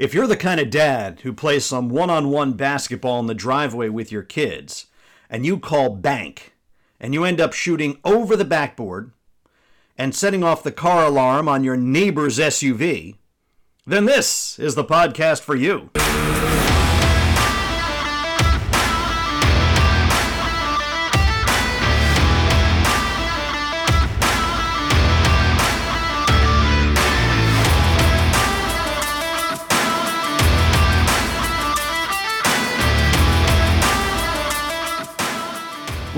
If you're the kind of dad who plays some one on one basketball in the driveway with your kids, and you call bank, and you end up shooting over the backboard and setting off the car alarm on your neighbor's SUV, then this is the podcast for you.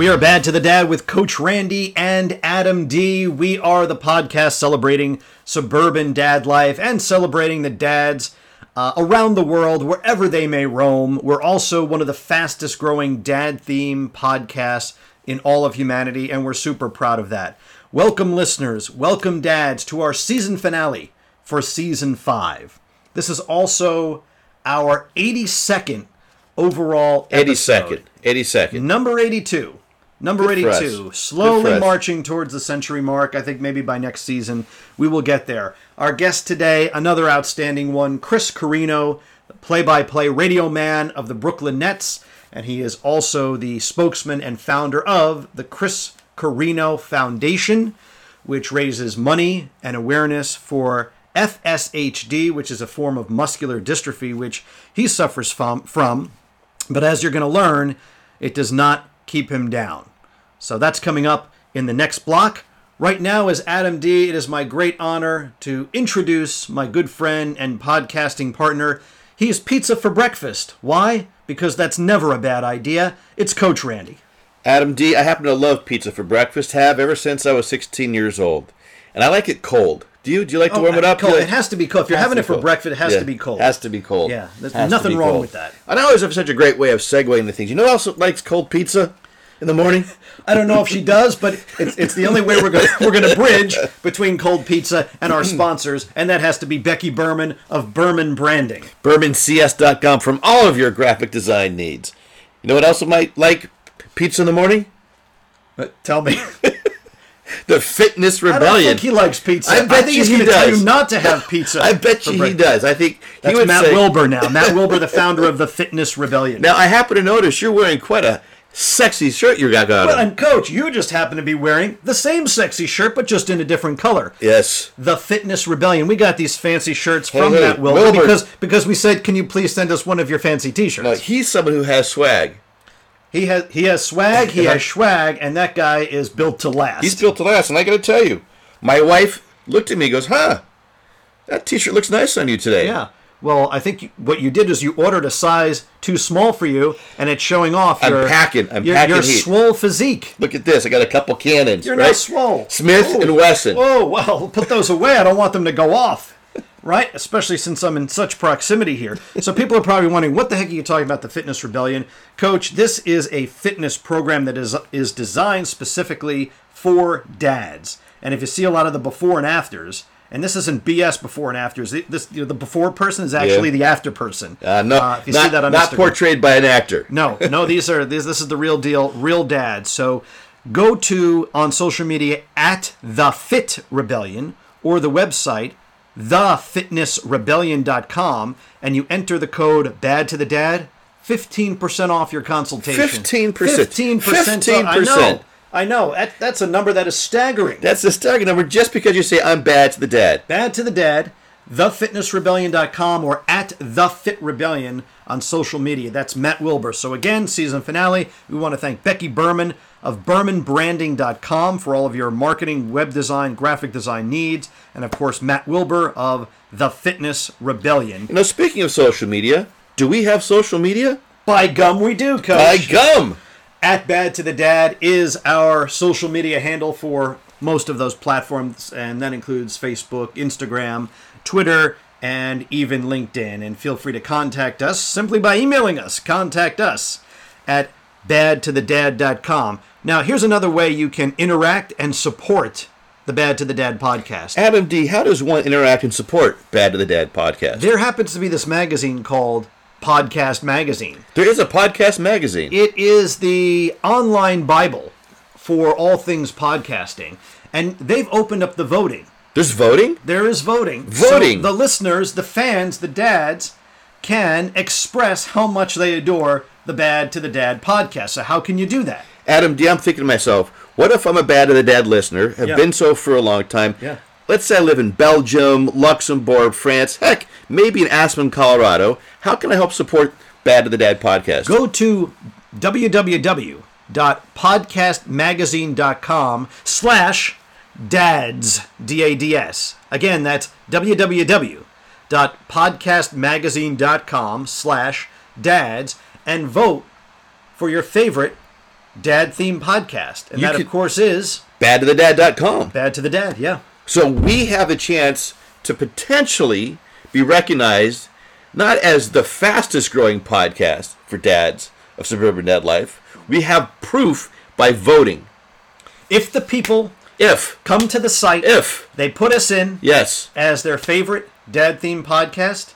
We are Bad to the Dad with Coach Randy and Adam D. We are the podcast celebrating suburban dad life and celebrating the dads uh, around the world, wherever they may roam. We're also one of the fastest growing dad theme podcasts in all of humanity, and we're super proud of that. Welcome, listeners. Welcome, dads, to our season finale for season five. This is also our 82nd overall 82nd. 82nd. Number 82. Number Good 82. Slowly marching towards the century mark. I think maybe by next season we will get there. Our guest today, another outstanding one, Chris Carrino, play by play radio man of the Brooklyn Nets. And he is also the spokesman and founder of the Chris Carrino Foundation, which raises money and awareness for FSHD, which is a form of muscular dystrophy, which he suffers from. from. But as you're going to learn, it does not keep him down. So that's coming up in the next block. Right now, as Adam D, it is my great honor to introduce my good friend and podcasting partner. He is pizza for breakfast. Why? Because that's never a bad idea. It's Coach Randy. Adam D. I happen to love pizza for breakfast. Have ever since I was 16 years old, and I like it cold. Do you? Do you like to oh, warm it up? Oh, Cold. You It has to be cold. If you're having it for cold. breakfast, it has Yeah, to be cold. Has to be cold. Yeah, there's Has nothing wrong cold. with that. And I always have such a great way of segueing the things. You know who else likes cold pizza in the morning? I don't know if she does, but it's, it's the only way we're going we're going to bridge between cold pizza and our sponsors, and that has to be Becky Berman of Berman Branding. BourbonCS.com from all of your graphic design needs. You know what else might like pizza in the morning? But tell me, The Fitness I don't Rebellion. think he likes pizza. I bet think you he's he to tell does. you not to have pizza. I bet you he does. I think That's he would Matt say, Wilbur now. Matt Wilbur, the founder of the Fitness Rebellion. Now I happen to notice you're wearing quite a sexy shirt you got on. Well, and Coach, you just happen to be wearing the same sexy shirt, but just in a different color. yes. The Fitness Rebellion. We got these fancy shirts Hey, from hey, Matt Wilbur, Wilbur. because because we said, can you please send us one of your fancy T-shirts? Now he's someone who has swag. He has he has swag, he has swag, and that guy is built to last. He's built to last, and I got to tell you, my wife looked at me, and goes, "Huh, that T-shirt looks nice on you today." yeah. Well, I think you, what you did is you ordered a size too small for you, and it's showing off I'm your packing- I'm your, packing your heat. swole physique. Look at this. I got a couple cannons. You're right? not swole. Smith Oh. and Wesson. Oh well, put those away. I don't want them to go off. Right, especially since I'm in such proximity here. So people are probably wondering, what the heck are you talking about? The Fitness Rebellion, Coach. This is a fitness program that is is designed specifically for dads. And if you see a lot of the before and afters, and this isn't BS before and afters. This you know, the before person is actually Yeah. the after person. Uh, no, if you not, see that on not Instagram. portrayed by an actor. No, no, these are these, this is the real deal, real dad. So go to on social media at the Fit Rebellion or the website thefitnessrebellion.com and you enter the code bad to the dad 15% off your consultation 15%. 15% off. I know 15%. I know that, that's a number that is staggering That's the staggering number. Just because you say I'm bad to the dad. Bad to the Dad, thefitnessrebellion.com, or at thefitrebellion on social media. That's Matt Wilbur. So again, season finale, we want to thank Becky Berman of bermanbranding.com for all of your marketing, web design, graphic design needs, and of course Matt Wilbur of The Fitness Rebellion. You know, speaking of social media, do we have social media? By gum, we do, Coach. By gum. At Bad to the Dad is our social media handle for most of those platforms, and that includes Facebook, Instagram, Twitter, and even LinkedIn. And feel free to contact us simply by emailing us. Contact us at badtothedad.com. Now, here's another way you can interact and support the Bad to the Dad podcast. Adam D, how does one interact and support Bad to the Dad podcast? There happens to be this magazine called Podcast Magazine. There is a podcast magazine. It is the online Bible for all things podcasting. And they've opened up the voting There's voting. There is voting. Voting. So the listeners, the fans, the dads can express how much they adore the Bad to the Dad podcast. So how can you do that? Adam D, I'm thinking to myself, what if I'm a bad to the dad listener, have Yeah. been so for a long time? Yeah. Let's say I live in Belgium, Luxembourg, France, heck, maybe in Aspen, Colorado. How can I help support Bad to the Dad podcast? Go to www.podcastmagazine.com slash dads, D-A-D-S. Again, that's www.podcastmagazine.com slash dads and vote for your favorite dad theme podcast. And You that, of course, is BadToTheDad.com. Bad to the Dad. Yeah. So we have a chance to potentially be recognized not as the fastest growing podcast for dads of suburban dad life. We have proof by voting. If the people If, come to the site, if, they put us in yes, as their favorite dad theme podcast,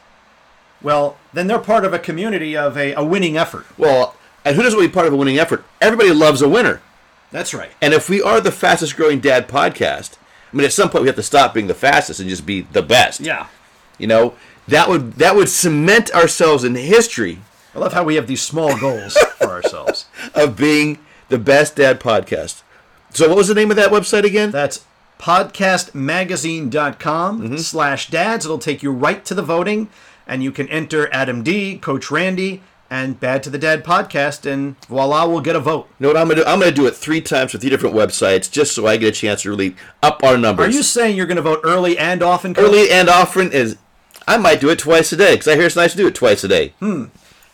well, then they're part of a community of a, a winning effort. well, and who doesn't want to be part of a winning effort? Everybody loves a winner. That's right. And if we are the fastest growing dad podcast, I mean, at some point we have to stop being the fastest and just be the best. Yeah. You know, that would that would cement ourselves in history I love how we have these small goals for ourselves. of being the best dad podcast. So, what was the name of that website again? That's podcastmagazine.com Mm-hmm. slash dads. It'll take you right to the voting, and you can enter Adam D, Coach Randy, and Bad to the Dead podcast, and voila, we'll get a vote. You know what I'm gonna do? I'm gonna do it three times with three different websites, just so I get a chance to really up our numbers. Are you saying you're going to vote early and often? Coach? early and often? Is I might do it twice a day because I hear it's nice to do it twice a day. Hmm.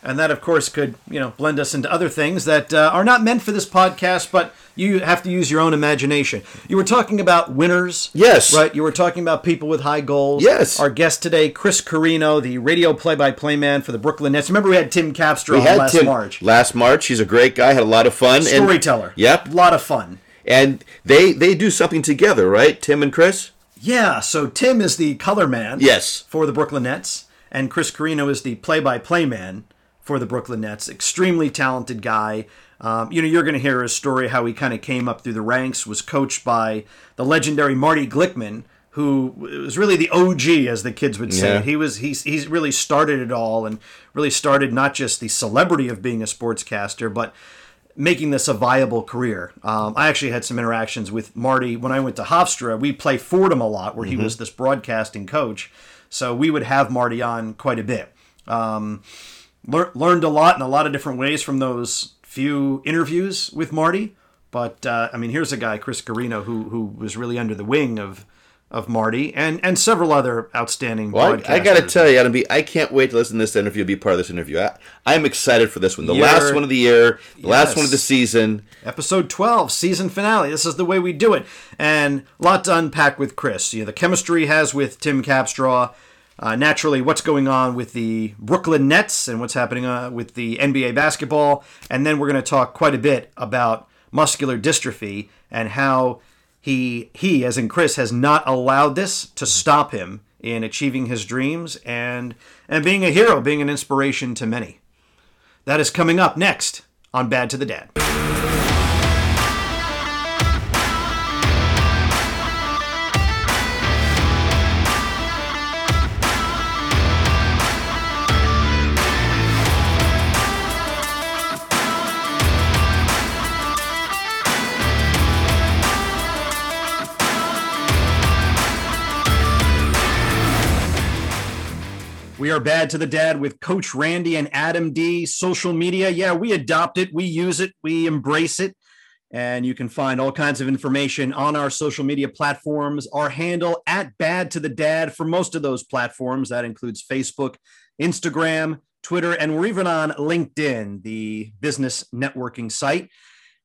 And that, of course, could you know blend us into other things that uh, are not meant for this podcast, but you have to use your own imagination. You were talking about winners, Yes. right? You were talking about people with high goals. Yes. Our guest today, Chris Carrino, the radio play-by-play man for the Brooklyn Nets. Remember, we had Tim Capstraw We had last Tim March. last March. He's a great guy. Had a lot of fun. and- Storyteller. Yep. A lot of fun. And they they do something together, right? Tim and Chris. Yeah. So Tim is the color man. Yes. For the Brooklyn Nets, and Chris Carrino is the play-by-play man for the Brooklyn Nets. Extremely talented guy. Um, you know, you're going to hear his story how he kind of came up through the ranks. Was coached by the legendary Marty Glickman, who was really the OG, as the kids would say. Yeah. He was he's he's really started it all, and really started not just the celebrity of being a sportscaster, but making this a viable career. Um, I actually had some interactions with Marty when I went to Hofstra. We play Fordham a lot, where he was this broadcasting coach. So we would have Marty on quite a bit. Um, lear- learned a lot in a lot of different ways from those few interviews with Marty. But uh, I mean, here's a guy, Chris Carrino, who who was really under the wing of of Marty and and several other outstanding. Well, I, I got to tell you, Adam B, I can't wait to listen to this interview, be part of this interview. I, I'm excited for this one. The You're- last one of the year, the last one of the season. episode 12 season finale this is the way we do it and a lot to unpack with chris you know the chemistry he has with tim capstraw uh, naturally what's going on with the brooklyn nets and what's happening uh, with the nba basketball. And then we're going to talk quite a bit about muscular dystrophy and how he he as in chris has not allowed this to stop him in achieving his dreams and and being a hero being an inspiration to many. That is coming up next on bad to the dad We are bad to the dad with Coach Randy and Adam D. Social media. Yeah, we adopt it, we use it, we embrace it. And you can find all kinds of information on our social media platforms. Our handle at bad to the dad for most of those platforms. That includes Facebook, Instagram, Twitter, and we're even on LinkedIn, the business networking site.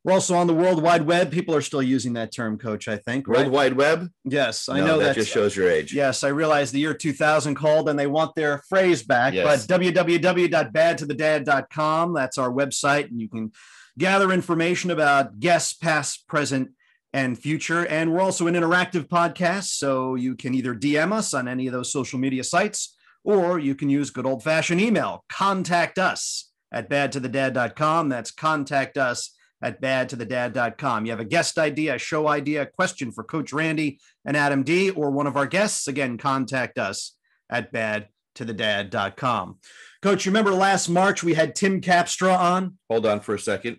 We're also on the World Wide Web. People are still using that term, Coach, I think. World Wide Web? Yes, I No, know that just shows your age. Yes, I realize the year 2000 called and they want their phrase back, Yes. but www.badtothedad.com, that's our website, and you can gather information about guests, past, present, and future. And we're also an interactive podcast, so you can either DM us on any of those social media sites or you can use good old fashioned email. Contact us at badtothedad.com. That's contact us at badtothedad.com. You have a guest idea, a show idea, a question for Coach Randy and Adam D, or one of our guests, again, contact us at badtothedad.com. Coach, you remember last March we had Tim Capstraw on? Hold on for a second.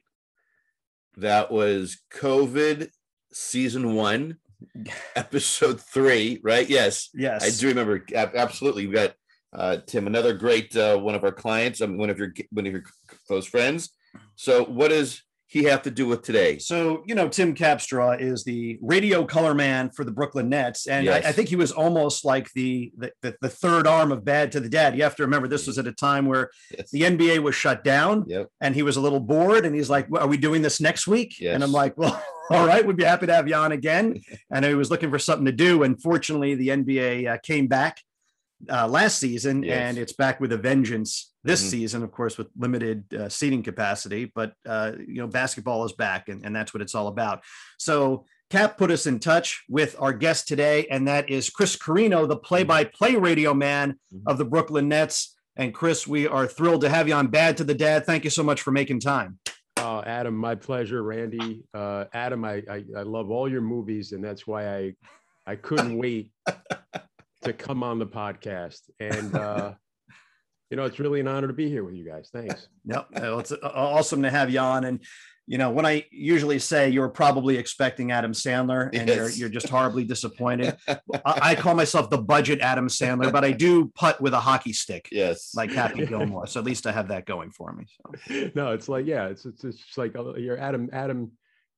That was COVID season one, episode three, right? Yes. Yes. I do remember. Absolutely. We got uh, Tim, another great uh, one of our clients, um, one of your one of your close friends. So, what does he have to do with today? So, you know, Tim Capstraw is the radio color man for the Brooklyn Nets, and Yes. I, I think he was almost like the, the the third arm of Bad to the Dad. You have to remember this was at a time where Yes. the NBA was shut down, Yep. and he was a little bored, and he's like, well, "Are we doing this next week?" Yes. And I'm like, "Well, all right, we'd be happy to have you on again." and he was looking for something to do, and fortunately, the NBA uh, came back uh, last season, Yes. and it's back with a vengeance this Mhm. season, of course, with limited uh, seating capacity. But uh, you know, basketball is back, and, and that's what it's all about. So. Cap put us in touch with our guest today, and that is Chris Carrino, the play-by-play radio man Mhm. of the Brooklyn Nets. And Chris, we are thrilled to have you on Bad to the Dad. Thank you so much for making time. Oh, Adam, my pleasure. Randy, uh, Adam, I, I I love all your movies, and that's why I I couldn't wait to come on the podcast. And uh, you know, it's really an honor to be here with you guys. Thanks. Yep, well, it's uh, awesome to have you on. And you know, when I usually say you're probably expecting Adam Sandler, and you're you're just horribly disappointed. I, I call myself the budget Adam Sandler, but I do putt with a hockey stick Yes. like Happy Gilmore. So at least I have that going for me. So. No, it's like yeah, it's it's, it's like uh, you're Adam Adam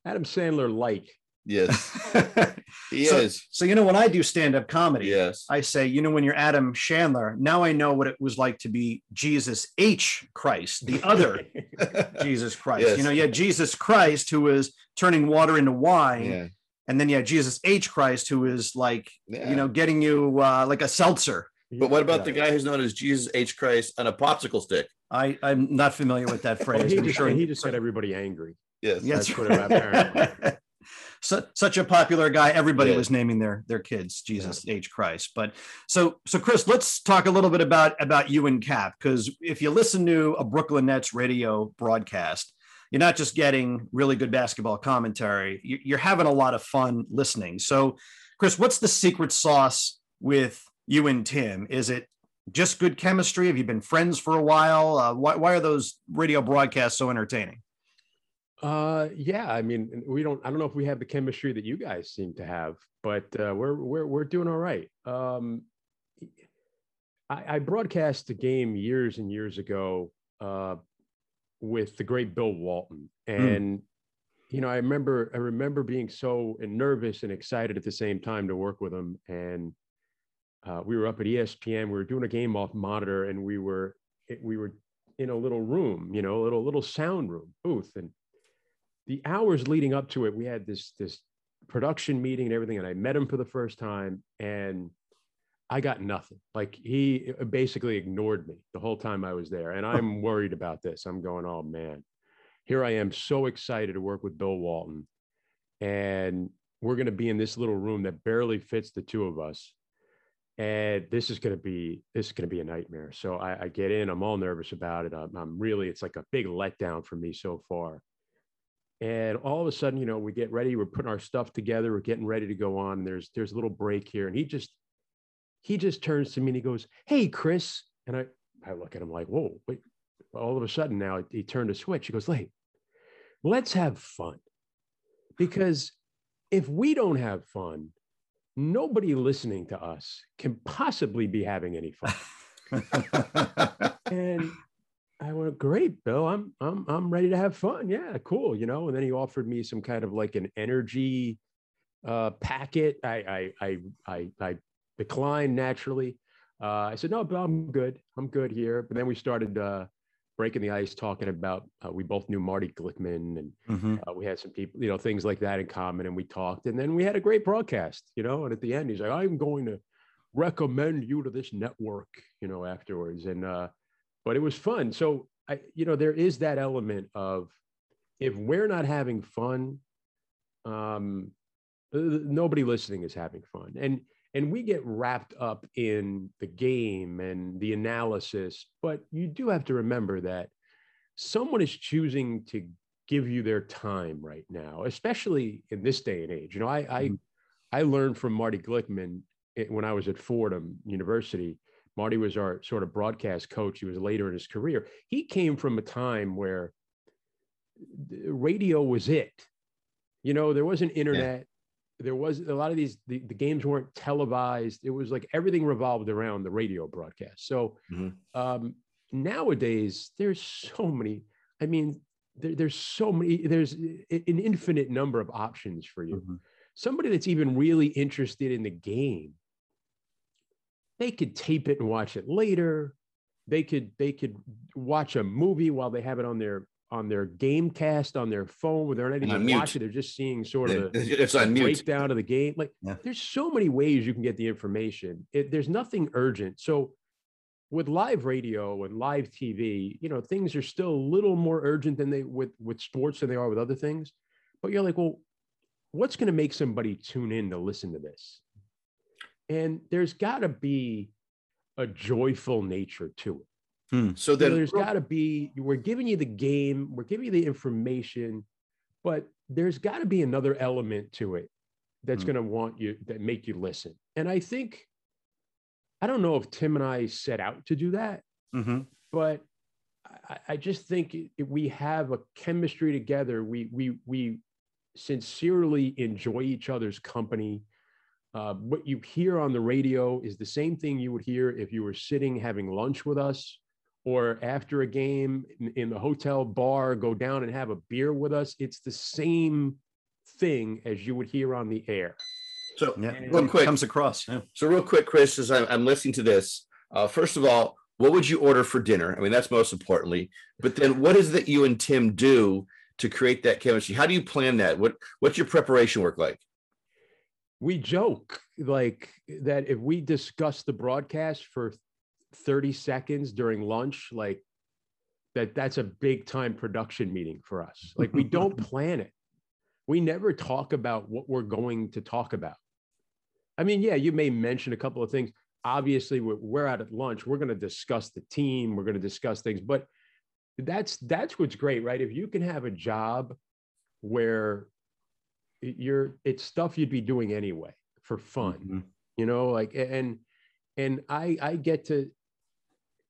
Adam Sandler like. Yes. He so, is. so you know, when I do stand-up comedy, Yes. I say, you know, when you're Adam Chandler, now I know what it was like to be Jesus H. Christ, the other Jesus Christ. Yes. You know, you had Jesus Christ who was turning water into wine, yeah. and then you had Jesus H. Christ who is like, Yeah. you know, getting you uh, like a seltzer. But what about the guy who's known as Jesus H. Christ on a popsicle stick? I, I'm not familiar with that Well, phrase. he, just, sure he just got everybody angry. Yes. Yes. That's what it apparently. Su- such a popular guy. Everybody Yeah. was naming their their kids Jesus H Christ. But so so Chris, let's talk a little bit about about you and Cap because if you listen to a Brooklyn Nets radio broadcast, you're not just getting really good basketball commentary. you- You're having a lot of fun listening. So, Chris, what's the secret sauce with you and Tim? Is it just good chemistry? Have you been friends for a while? Uh, why, why are those radio broadcasts so entertaining? Uh, yeah. I mean, we don't. I don't know if we have the chemistry that you guys seem to have, but uh, we're we're we're doing all right. Um, I, I broadcast a game years and years ago uh, with the great Bill Walton, and you know, I remember I remember being so nervous and excited at the same time to work with him, and uh, we were up at ESPN. We were doing a game off monitor, and we were we were in a little room, you know, a little little sound room booth, and the hours leading up to it, we had this this production meeting and everything, and I met him for the first time, and I got nothing. Like he uh, basically ignored me the whole time I was there, and I'm worried about this. I'm going, oh man, here I am, so excited to work with Bill Walton, and we're going to be in this little room that barely fits the two of us. And this is going to be this is going to be a nightmare. So I, I get in. I'm all nervous about it. I'm, I'm really. It's like a big letdown for me so far. And all of a sudden, you know, we get ready. We're putting our stuff together. We're getting ready to go on. There's there's a little break here, and he just he just turns to me and he goes, "Hey, Chris," and I I look at him like, "Whoa!" Wait. All of a sudden, now he turned a switch. He goes, "Hey, let's have fun," because if we don't have fun, nobody listening to us can possibly be having any fun. and I went, great, Bill. I'm I'm I'm ready to have fun. Yeah, cool. You know. And then he offered me some kind of like an energy uh, packet. I I I I, I declined naturally. Uh, I said, no, Bill, I'm good. I'm good here. But then we started uh, breaking the ice, talking about. Uh, we both knew Marty Glickman, and Mhm. uh, we had some people, you know, things like that in common, and we talked. And then we had a great broadcast. You know. And at the end, he's like, I'm going to recommend you to this network. You know, afterwards, and. uh but it was fun. So I, you know, there is that element of if we're not having fun, um, uh, nobody listening is having fun, and and we get wrapped up in the game and the analysis. But you do have to remember that someone is choosing to give you their time right now, especially in this day and age. You know, I I, Mhm. I learned from Marty Glickman eh, when I was at Fordham University. Marty was our sort of broadcast coach. He was later in his career. He came from a time where radio was it. You know, there wasn't internet. There was a lot of these, the, the games weren't televised. It was like everything revolved around the radio broadcast. So Mhm. um, nowadays, there's so many. I mean, there, there's so many, there's an infinite number of options for you. Mhm. Somebody that's even really interested in the game, they could tape it and watch it later. They could they could watch a movie while they have it on their on their game cast on their phone where they're not even mute. watching, they're just seeing sort of the, It's on mute. breakdown of the game. Like Yeah. there's so many ways you can get the information. It, there's nothing urgent. So with live radio and live TV, you know, things are still a little more urgent than they with with sports than they are with other things. But you're like, well, what's going to make somebody tune in to listen to this? And there's got to be a joyful nature to it. So You know, then, there's got to be, we're giving you the game, we're giving you the information, but there's got to be another element to it that's Hmm. going to want you, that make you listen. And I think, I don't know if Tim and I set out to do that, Mhm. but I, I just think it- it- we have a chemistry together. We, we, we sincerely enjoy each other's company. Uh, what you hear on the radio is the same thing you would hear if you were sitting having lunch with us or after a game in, in the hotel bar, go down and have a beer with us. It's the same thing as you would hear on the air. so Yeah, real quick, comes across. Yeah. So real quick, Chris, as I'm, I'm listening to this, uh, first of all, what would you order for dinner? I mean, that's most importantly. But then, what is that you and Tim do to create that chemistry? How do you plan that? What What's your preparation work like? We joke like that if we discuss the broadcast for 30 seconds during lunch like that that's a big time production meeting for us. Like we don't plan it. We never talk about what we're going to talk about. I mean yeah you may mention a couple of things. Obviously we're, we're out at lunch. We're going to discuss the team. We're going to discuss things. But that's that's what's great right? If you can have a job where you're it's stuff you'd be doing anyway for fun Mhm. you know like and and i i get to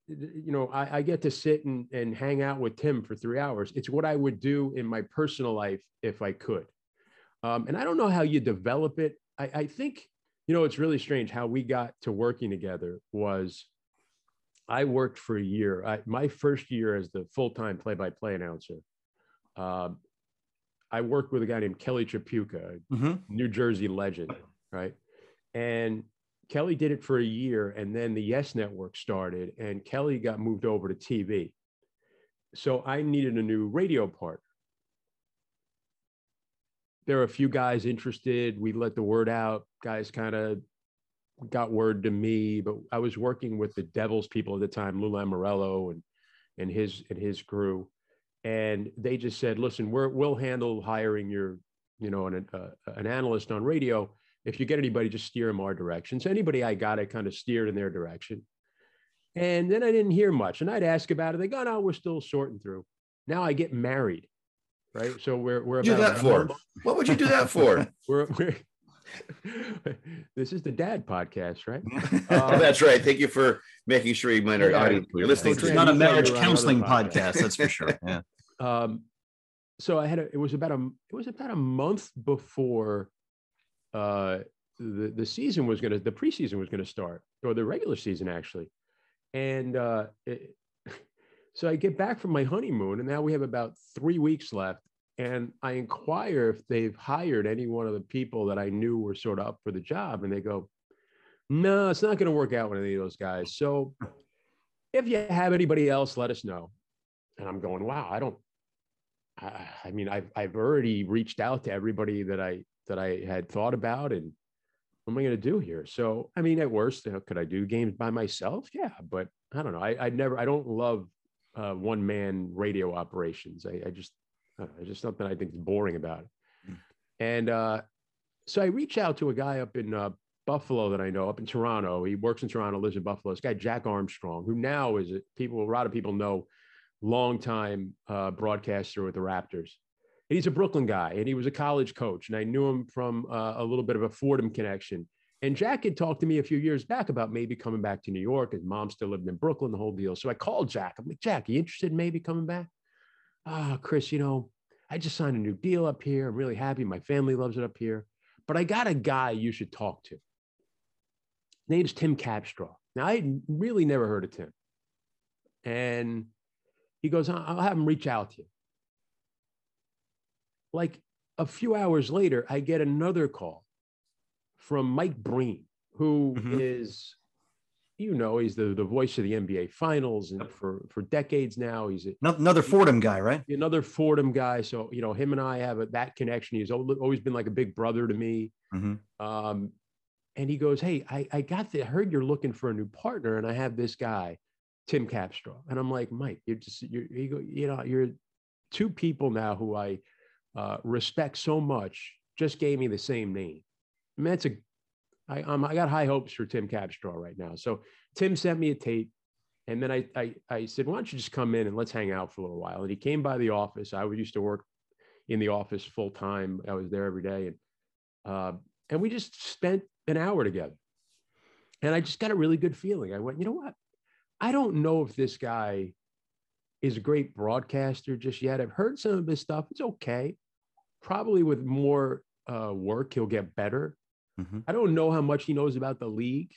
you know i, I get to sit and, and hang out with tim for three hours. It's what i would do in my personal life if i could. Um, and i don't know how you develop it. I, I think you know it's really strange how we got to working together was i worked for a year. I, my first year as the full-time play-by-play announcer um, i worked with a guy named kelly Tripucka Mhm. New Jersey legend, right? And Kelly did it for a year, and then the Yes Network started, and Kelly got moved over to TV. So I needed a new radio partner. There are a few guys interested. We let the word out. Guys kind of got word to me, but I was working with the Devils people at the time, Lou Lamoriello and and his and his crew, and they just said, "Listen, we're, we'll handle hiring your you know, an, uh, an analyst on radio, if you get anybody, just steer them our direction. So anybody I got, I kind of steered in their direction. And then I didn't hear much. And I'd ask about it. They go, no, we're still sorting through. Now I get married, right? So we're we're Do about that for? month- What would you do that for? We're, we're this is the dad podcast, right? oh, that's right. Thank you for making sure you mind our Yeah. audience. You're listening It's to not a marriage counseling podcast. podcast, that's for sure. Yeah. um, so I had a, it was about a it was about a month before uh, the the season was gonna the preseason was gonna start or the regular season actually, and uh, it, so I get back from my honeymoon and now we have about three weeks left, and I inquire if they've hired any one of the people that I knew were sort of up for the job, and they go, no, it's not going to work out with any of those guys. So if you have anybody else, let us know. And I'm going, wow, I don't. I, I mean, I've I've already reached out to everybody that I that I had thought about, and what am I going to do here? So, I mean, at worst, you know, could I do games by myself? Yeah, but I don't know. I I never. I don't love uh, one man radio operations. I, I just know, it's just something I think is boring about it. And uh, so I reach out to a guy up in uh, Buffalo that I know, up in Toronto. He works in Toronto, lives in Buffalo. This guy Jack Armstrong, who now is a, people a lot of people know longtime uh, broadcaster with the Raptors. And he's a Brooklyn guy, and he was a college coach, and I knew him from uh, a little bit of a Fordham connection. And Jack had talked to me a few years back about maybe coming back to New York. His mom still lived in Brooklyn, the whole deal. So I called Jack. I'm like, Jack, are you interested in maybe coming back? Ah, Chris, you know, I just signed a new deal up here. I'm really happy. My family loves it up here. But I got a guy you should talk to. His name's Tim Capstraw. Now, I really never heard of Tim. And he goes, I'll have him reach out to you. Like a few hours later, I get another call from Mike Breen, who Mhm. is, you know, he's the, the voice of the NBA finals and for, for decades now. He's a, Another Fordham guy, right? another Fordham guy. So, you know, him and I have a, that connection. He's always been like a big brother to me. hmm Um, and he goes, Hey, I, I got the, I heard you're looking for a new partner and I have this guy, Tim Capstraw. And I'm like, Mike, you're just, you're, you, go, you know, you're two people now who I uh, respect so much just gave me the same name. I mean, that's a, I, um, I got high hopes for Tim Capstraw right now. So Tim sent me a tape. And then I, I, I said, why don't you just come in and let's hang out for a little while? And he came by the office. I used to work in the office full time. I was there every day. And, uh, and we just spent an hour together. And I just got a really good feeling. I went, you know what? I don't know if this guy is a great broadcaster just yet. I've heard some of his stuff. It's okay. Probably with more uh, work, he'll get better. Mhm. I don't know how much he knows about the league,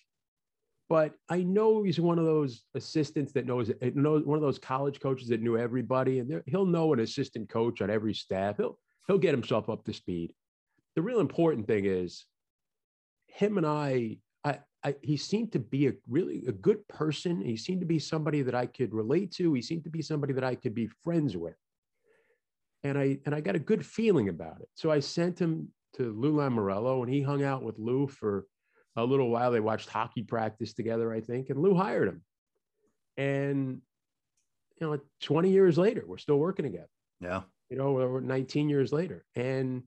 but I know he's one of those assistants that knows, knows one of those college coaches that knew everybody, and he'll know an assistant coach on every staff. He'll he'll get himself up to speed. The real important thing is him and I. I, I he seemed to be a really a good person. He seemed to be somebody that I could relate to. He seemed to be somebody that I could be friends with. And I and I got a good feeling about it. So I sent him to Lou Lamoriello, and he hung out with Lou for a little while. They watched hockey practice together, I think, and Lou hired him. And you know, 20 years later, we're still working together. Yeah. You know, we're 19 years later, and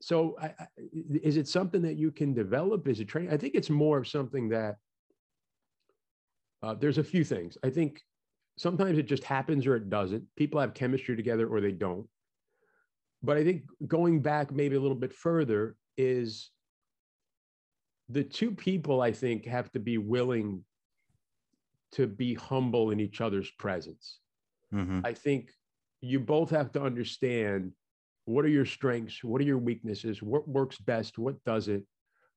so I, I, is it something that you can develop? Is it training? I think it's more of something that uh, there's a few things. I think sometimes it just happens or it doesn't. People have chemistry together or they don't. But I think going back maybe a little bit further is the two people I think have to be willing to be humble in each other's presence. hmm I think you both have to understand what are your strengths, what are your weaknesses, what works best, what doesn't.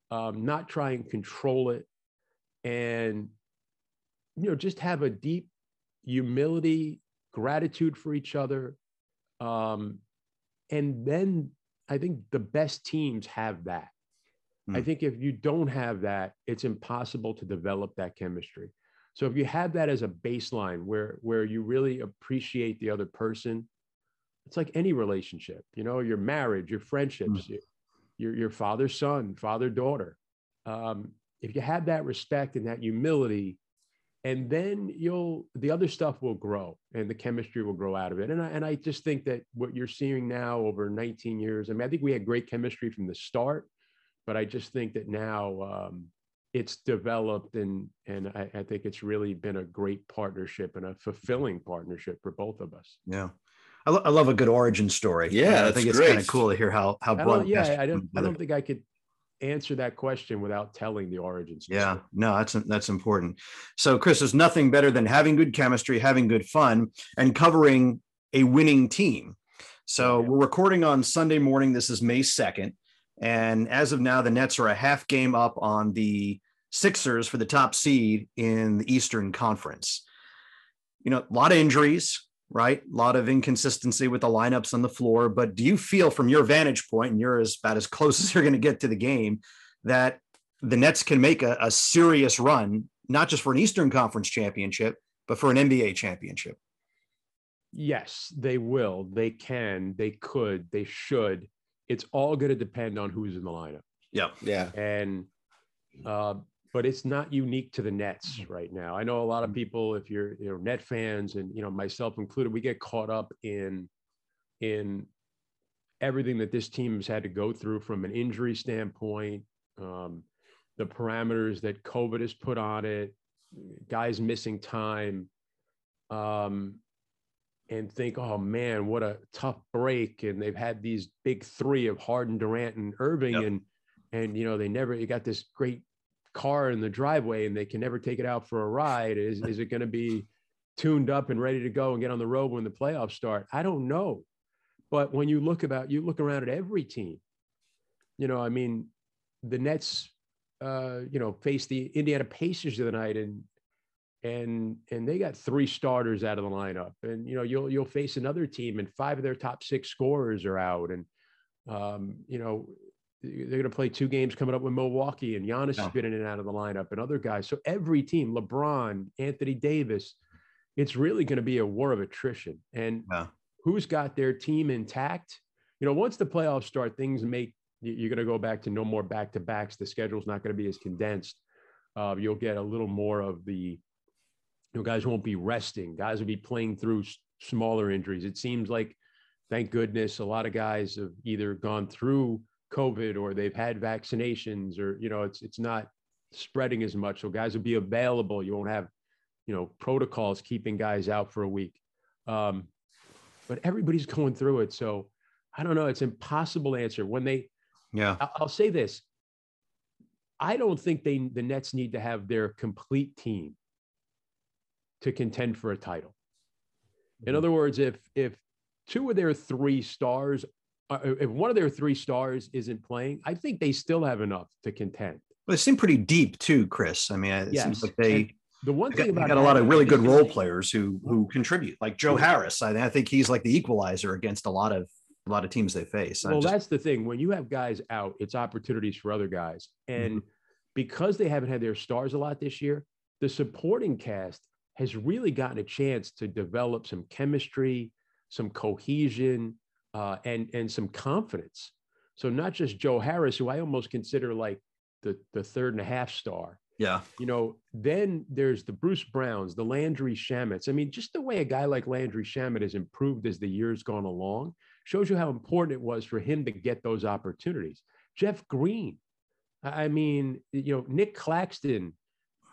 Um, not try and control it, and you know, just have a deep humility, gratitude for each other, um, and then I think the best teams have that. I Mm. think if you don't have that, it's impossible to develop that chemistry. So if you have that as a baseline where where you really appreciate the other person, it's like any relationship, you know, your marriage, your friendships, your your, your father son, father daughter. Um, if you have that respect and that humility, and then you'll the other stuff will grow and the chemistry will grow out of it. And I and I just think that what you're seeing now over 19 years, I mean, I think we had great chemistry from the start, but I just think that now um, it's developed and and I, I think it's really been a great partnership and a fulfilling partnership for both of us. Yeah. I, lo- I love a good origin story. Yeah, I think it's kind of cool to hear how how I don't, yeah, I don't I don't think I could answer that question without telling the origins. Yeah, no, that's that's important. So, Chris, there's nothing better than having good chemistry, having good fun, and covering a winning team. So, Yeah. we're recording on Sunday morning. This is May 2nd. And as of now, the Nets are a half game up on the Sixers for the top seed in the Eastern Conference. You know, a lot of injuries, right? A lot of inconsistency with the lineups on the floor. But do you feel, from your vantage point, and you're as about as close as you're going to get to the game, that the Nets can make a, a serious run, not just for an Eastern Conference championship, but for an NBA championship? Yes, they will. They can. They could. They should. It's all going to depend on who's in the lineup. Yeah. Yeah. and uh, but it's not unique to the Nets Mm-hmm. right now. I know a lot of people, if you're you know Net fans, and you know myself included, we get caught up in in everything that this team has had to go through from an injury standpoint, um, the parameters that COVID has put on it, guys missing time. Um, and think, oh man, what a tough break. And they've had these big three of Harden, Durant, and Irving, yep. and and you know they never you got this great car in the driveway and they can never take it out for a ride. Is is it going to be tuned up and ready to go and get on the road when the playoffs start? I don't know. But when you look about you look around at every team, you know, I mean, the Nets, uh, you know, faced the Indiana Pacers the night and and and they got three starters out of the lineup. And you know, you'll you'll face another team and five of their top six scorers are out. And um, you know, they're going to play two games coming up with Milwaukee, and Giannis has been in and out of the lineup, and other guys. So every team, LeBron, Anthony Davis, it's really going to be a war of attrition. And yeah. who's got their team intact? You know, once the playoffs start, things make you're going to go back to no more back to backs. The schedule's not going to be as condensed. Uh, you'll get a little more of the you know, guys won't be resting. Guys will be playing through s- smaller injuries. It seems like, thank goodness, a lot of guys have either gone through COVID or they've had vaccinations, or you know, it's it's not spreading as much. So guys will be available. You won't have, you know, protocols keeping guys out for a week. Um, but everybody's going through it. So I don't know. It's impossible to answer. When they, yeah, I'll say this. I don't think they the Nets need to have their complete team to contend for a title. In mm-hmm. other words, if if two of their three stars, if one of their three stars isn't playing, I think they still have enough to contend. Well, they seem pretty deep too, Chris. I mean, it yes. seems like they. And the one thing got, about got a lot of really good role players who who contribute, like Joe Harris. I, I think he's like the equalizer against a lot of a lot of teams they face. Well, just, that's the thing. When you have guys out, it's opportunities for other guys, and mm-hmm. because they haven't had their stars a lot this year, the supporting cast has really gotten a chance to develop some chemistry, some cohesion, uh, and and some confidence. So not just Joe Harris, who I almost consider like the the third and a half star. Yeah. You know, then there's the Bruce Browns, the Landry Shamets. I mean, just the way a guy like Landry Shamet has improved as the years gone along shows you how important it was for him to get those opportunities. Jeff Green. I mean, you know, Nick Claxton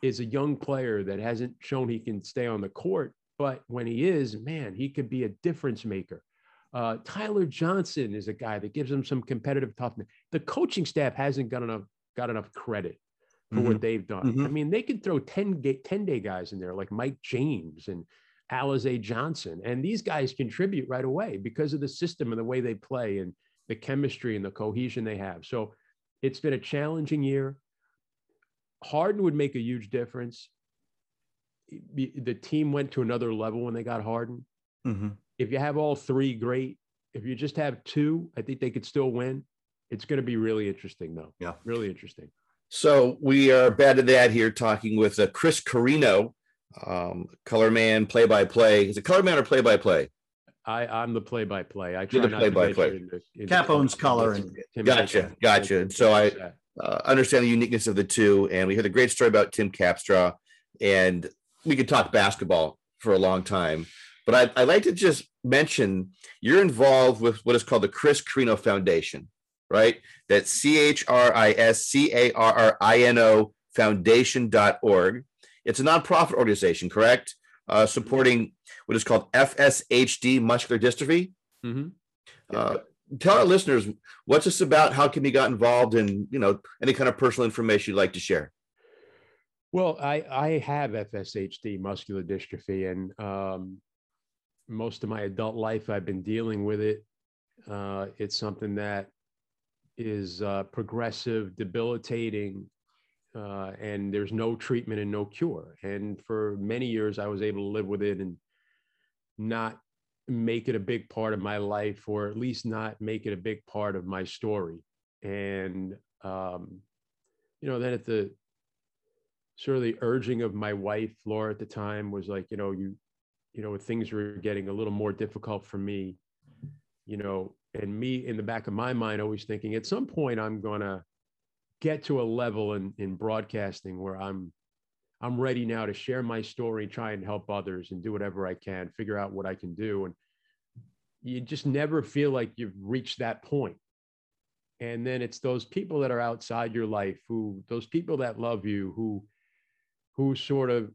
is a young player that hasn't shown he can stay on the court, but when he is, man, he could be a difference maker. Uh, Tyler Johnson is a guy that gives them some competitive toughness. The coaching staff hasn't got enough got enough credit for mm-hmm. what they've done. Mm-hmm. I mean, they could throw 10, 10 day guys in there like Mike James and Alize Johnson, and these guys contribute right away because of the system and the way they play and the chemistry and the cohesion they have. So it's been a challenging year. Harden would make a huge difference. The team went to another level when they got Harden. Mm-hmm. If you have all three, great. If you just have two, I think they could still win. It's going to be really interesting, though. Yeah, really interesting. So we are bad at that here, talking with uh, Chris Carrino, um, color man, play by play. Is it color man or play by play? I, I'm the play by play. I try You're the play by play. Capone's color. And, gotcha, gotcha. And so I uh, understand the uniqueness of the two. And we heard a great story about Tim Capstraw, and we could talk basketball for a long time. But I'd, I'd like to just mention you're involved with what is called the Chris Carrino Foundation, right? That's C H R I S C A R R I N O foundation.org. It's a nonprofit organization, correct? Uh, supporting what is called FSHD muscular dystrophy. Mm-hmm. Uh, tell our listeners what's this about how can you got involved and you know any kind of personal information you'd like to share well i i have fshd muscular dystrophy and um, most of my adult life i've been dealing with it. Uh, it's something that is uh, progressive debilitating uh, and there's no treatment and no cure. And for many years i was able to live with it and not make it a big part of my life or at least not make it a big part of my story. And um, you know then at the sort of the urging of my wife laura at the time was like you know you you know things were getting a little more difficult for me you know and me in the back of my mind always thinking at some point i'm to get to a level in in broadcasting where i'm I'm ready now to share my story, try and help others and do whatever I can, figure out what I can do. And you just never feel like you've reached that point. And then it's those people that are outside your life who, those people that love you, who, who sort of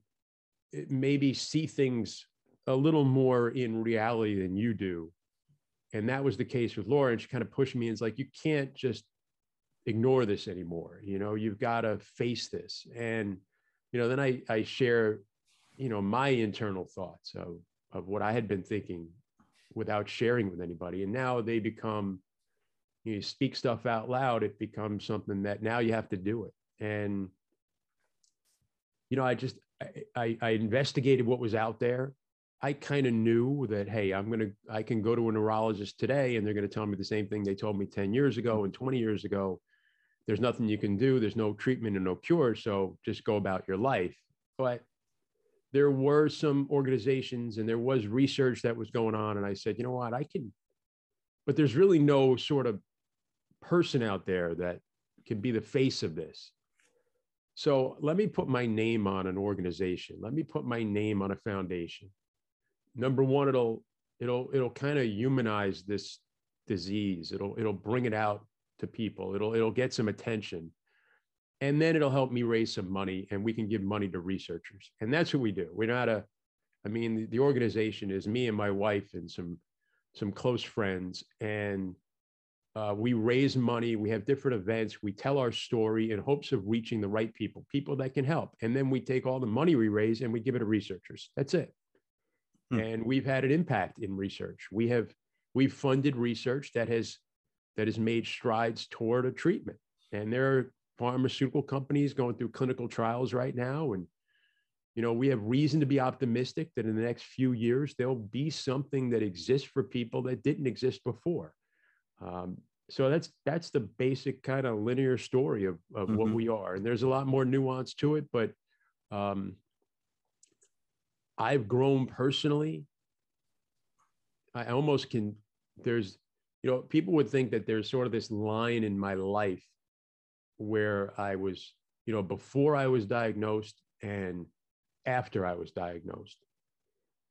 eh, maybe see things a little more in reality than you do. And that was the case with Laura. And she kind of pushed me and it's like, you can't just ignore this anymore. You know, you've got to face this. And, you know, then I, I share, you know, my internal thoughts of, of what I had been thinking without sharing with anybody. And now they become, you speak stuff out loud, it becomes something that now you have to do it. And, you know, I just, I, I investigated what was out there. I kind of knew that, hey, I'm going to, I can go to a neurologist today and they're going to tell me the same thing they told me 10 years ago and 20 years ago. There's nothing you can do. There's no treatment and no cure. So just go about your life. But there were some organizations and there was research that was going on. And I said, you know what, I can, but there's really no sort of person out there that can be the face of this. So let me put my name on an organization. Let me put my name on a foundation. Number one, it'll it'll it'll kind of humanize this disease. It'll it'll bring it out to people. It'll it'll get some attention. And then it'll help me raise some money and we can give money to researchers. And that's what we do. We're not a I mean, the, organization is me and my wife and some some close friends and uh, we raise money, we have different events, we tell our story in hopes of reaching the right people, people that can help. And then we take all the money we raise and we give it to researchers. That's it. Hmm. And we've had an impact in research. We have we've funded research that has that has made strides toward a treatment. And there are pharmaceutical companies going through clinical trials right now. And you know, we have reason to be optimistic that in the next few years there'll be something that exists for people that didn't exist before. Um, so that's that's the basic kind of linear story of, of mm-hmm. what we are and there's a lot more nuance to it but um, i've grown personally. I almost can there's you know people would think that there's sort of this line in my life where i was you know before i was diagnosed and after i was diagnosed.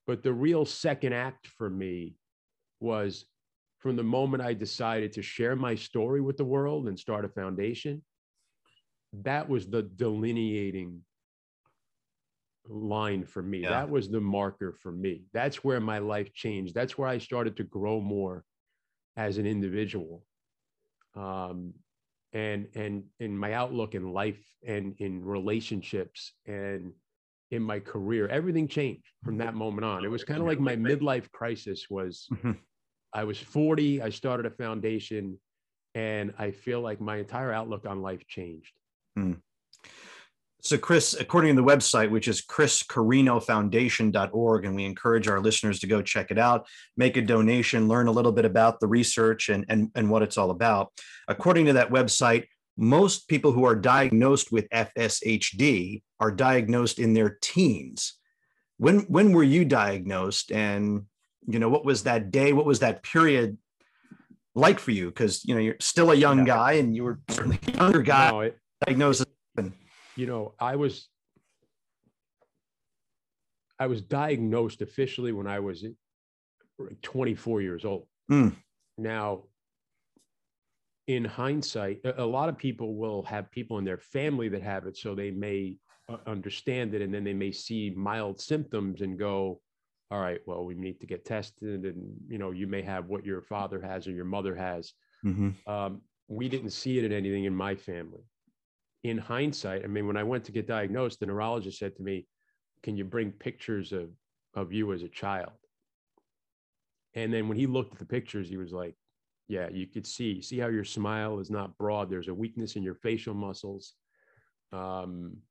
But the real second act for me was from the moment I decided to share my story with the world and start a foundation, that was the delineating line for me. Yeah. That was the marker for me. That's where my life changed. That's where I started to grow more as an individual. Um, and and in my outlook in life and in relationships and in my career everything changed from that moment on it was kind of like my midlife crisis was mm-hmm. I was 40, I started a foundation, and I feel like my entire outlook on life changed. Hmm. So, Chris, according to the website, which is chriscarrinofoundation.org, and we encourage our listeners to go check it out, make a donation, learn a little bit about the research and, and, and what it's all about. According to that website, most people who are diagnosed with FSHD are diagnosed in their teens. When, when were you diagnosed and you know what was that day what was that period like for you because you know you're still a young guy and you were certainly a younger guy no, it, diagnosed you know i was i was diagnosed officially when i was 24 years old mm. now in hindsight a lot of people will have people in their family that have it so they may uh, understand it and then they may see mild symptoms and go all right, well, we need to get tested, and you know, you may have what your father has or your mother has. Mm-hmm. Um, we didn't see it in anything in my family. In hindsight, I mean, when I went to get diagnosed, the neurologist said to me, "Can you bring pictures of of you as a child?" And then when he looked at the pictures, he was like, "Yeah, you could see see how your smile is not broad. There's a weakness in your facial muscles." Um,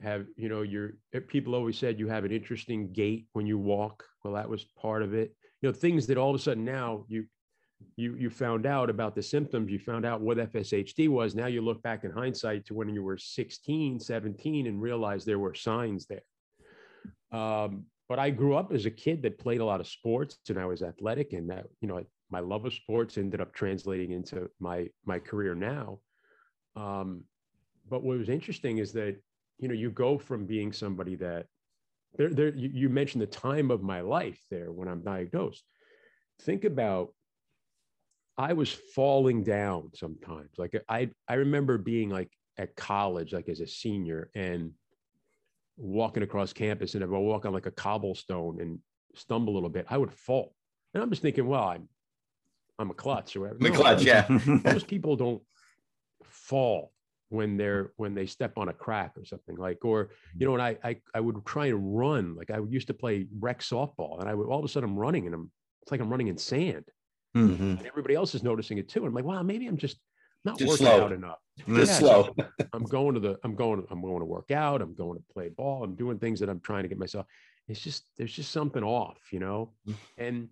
have you know your eh, people always said you have an interesting gait when you walk well that was part of it you know things that all of a sudden now you you you found out about the symptoms you found out what fshd was. Now you look back in hindsight to when you were 16 17 and realize there were signs there. Um, but i grew up as a kid that played a lot of sports and i was athletic and that you know my love of sports ended up translating into my my career now. Um, but what was interesting is that you know, you go from being somebody that there, there you, you mentioned the time of my life there when I'm diagnosed. Think about I was falling down sometimes. Like I I remember being like at college, like as a senior, and walking across campus, and I would walk on like a cobblestone, and stumble a little bit, I would fall. And I'm just thinking, well, I'm I'm a klutz or whatever. The No, clutch, yeah. most people don't fall when they're when they step on a crack or something like or you know and I, I i would try and run like i used to play rec softball and i would all of a sudden i'm running and i'm it's like i'm running in sand Mhm. and everybody else is noticing it too. And i'm like wow maybe i'm just not Just working slow. out enough. This Yeah, slow. i'm going to the i'm going i'm going to work out. I'm going to play ball. I'm doing things that i'm trying to get myself. It's just there's just something off you know? Mm. and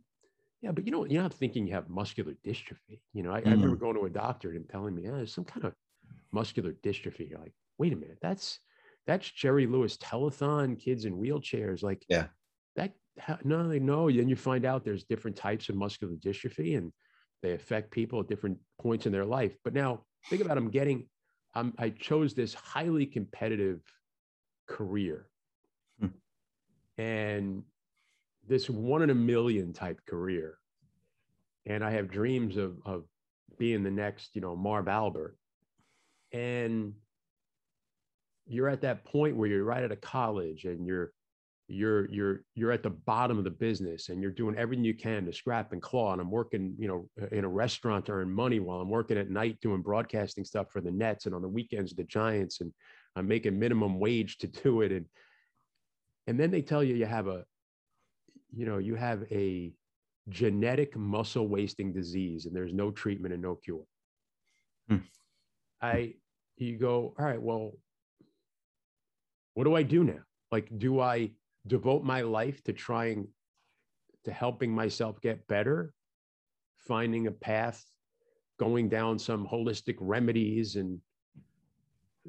yeah but you know you're not thinking you have muscular dystrophy. You know i, I remember going to a doctor and telling me yeah, there's some kind of muscular dystrophy. You're like wait a minute. That's that's jerry lewis telethon kids in wheelchairs. Like Yeah. That no they know then you find out there's different types of muscular dystrophy and they affect people at different points in their life. But now think about i'm getting I'm, i chose this highly competitive career. Hmm. and this one in a million type career. And i have dreams of of being the next you know marv albert. And you're at that point where you're right out of college and you're you're you're you're at the bottom of the business and you're doing everything you can to scrap and claw. And i'm working you know in a restaurant to earn money while i'm working at night doing broadcasting stuff for the nets and on the weekends the giants and i'm making minimum wage to do it. And and then they tell you you have a you know you have a genetic muscle wasting disease and there's no treatment and no cure. Hmm. i you go all right well what do i do now? Like do i devote my life to trying to helping myself get better finding a path going down some holistic remedies and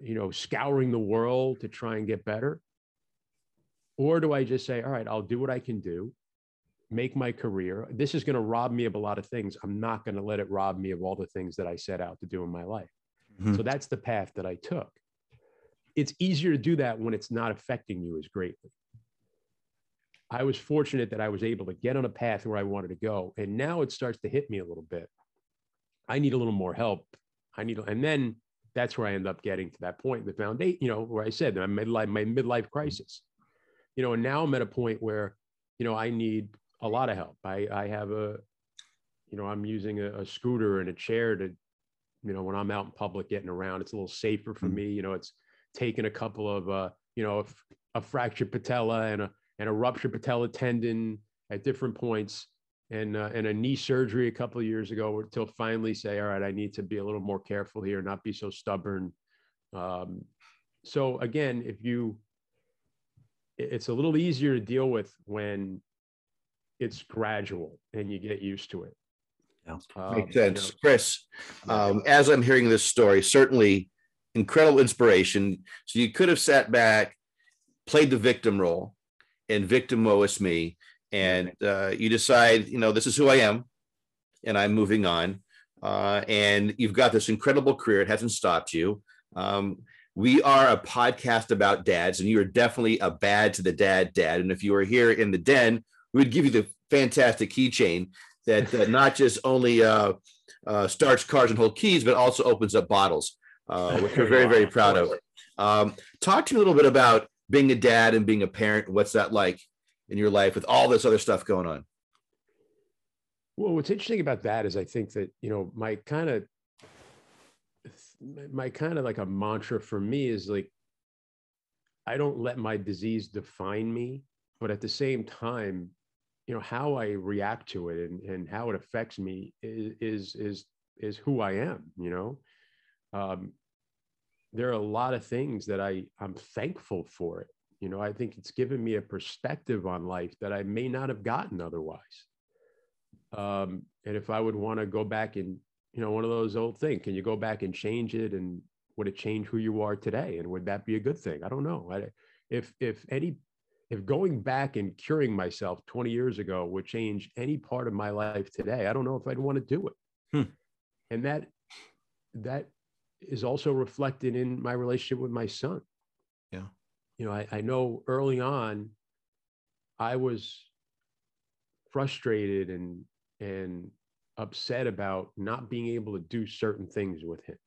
you know scouring the world to try and get better? Or do i just say all right i'll do what i can do make my career. This is going to rob me of a lot of things. I'm not going to let it rob me of all the things that i set out to do in my life. Mhm. so that's the path that i took. It's easier to do that when it's not affecting you as greatly I was fortunate that I was able to get on a path where I wanted to go. And now it starts to hit me a little bit. I need a little more help. I need, and then that's where I end up getting to that point, the foundation, you know, where I said my midlife, my midlife crisis, you know, and now I'm at a point where, you know, I need a lot of help. I, I have a, you know, I'm using a, a scooter and a chair to, you know, when I'm out in public getting around, it's a little safer for Mm. me. You know, it's taken a couple of, uh, you know, a fractured patella and a, and a ruptured patella tendon at different points and uh, and a knee surgery a couple of years ago until finally say all right i need to be a little more careful here not be so stubborn um, so again if you it's a little easier to deal with when it's gradual and you get used to it Yeah. Um, Makes you sense. know, Chris, um, as I'm hearing this story, certainly incredible inspiration. So you could have sat back, played the victim role, and victim woe is me. And uh, you decide, you know, this is who I am, and I'm moving on. Uh, and you've got this incredible career. It hasn't stopped you. Um, we are a podcast about dads, and you are definitely a bad to the dad dad. And if you were here in the den, we would give you the fantastic keychain that uh, not just only uh, uh, starts cars and hold keys, but also opens up bottles, uh, which we're very, very proud of. Um, talk to me a little bit about being a dad and being a parent. What's that like in your life with all this other stuff going on? Well, what's interesting about that is I think that, you know, my kind of my kind of like a mantra for me is like I don't let my disease define me, but at the same time, you know, how I react to it and, and how it affects me is is is is who I am, you know. Um, there are a lot of things that I I'm thankful for it. You know, I think it's given me a perspective on life that I may not have gotten otherwise um, and if I would want to go back and you know one of those old things, can you go back and change it, and would it change who you are today, and would that be a good thing? I don't know. I, if if any if going back and curing myself 20 years ago would change any part of my life today, I don't know if I'd want to do it. Hmm. And that that is also reflected in my relationship with my son. Yeah. You know, I, I know early on I was frustrated and and upset about not being able to do certain things with him.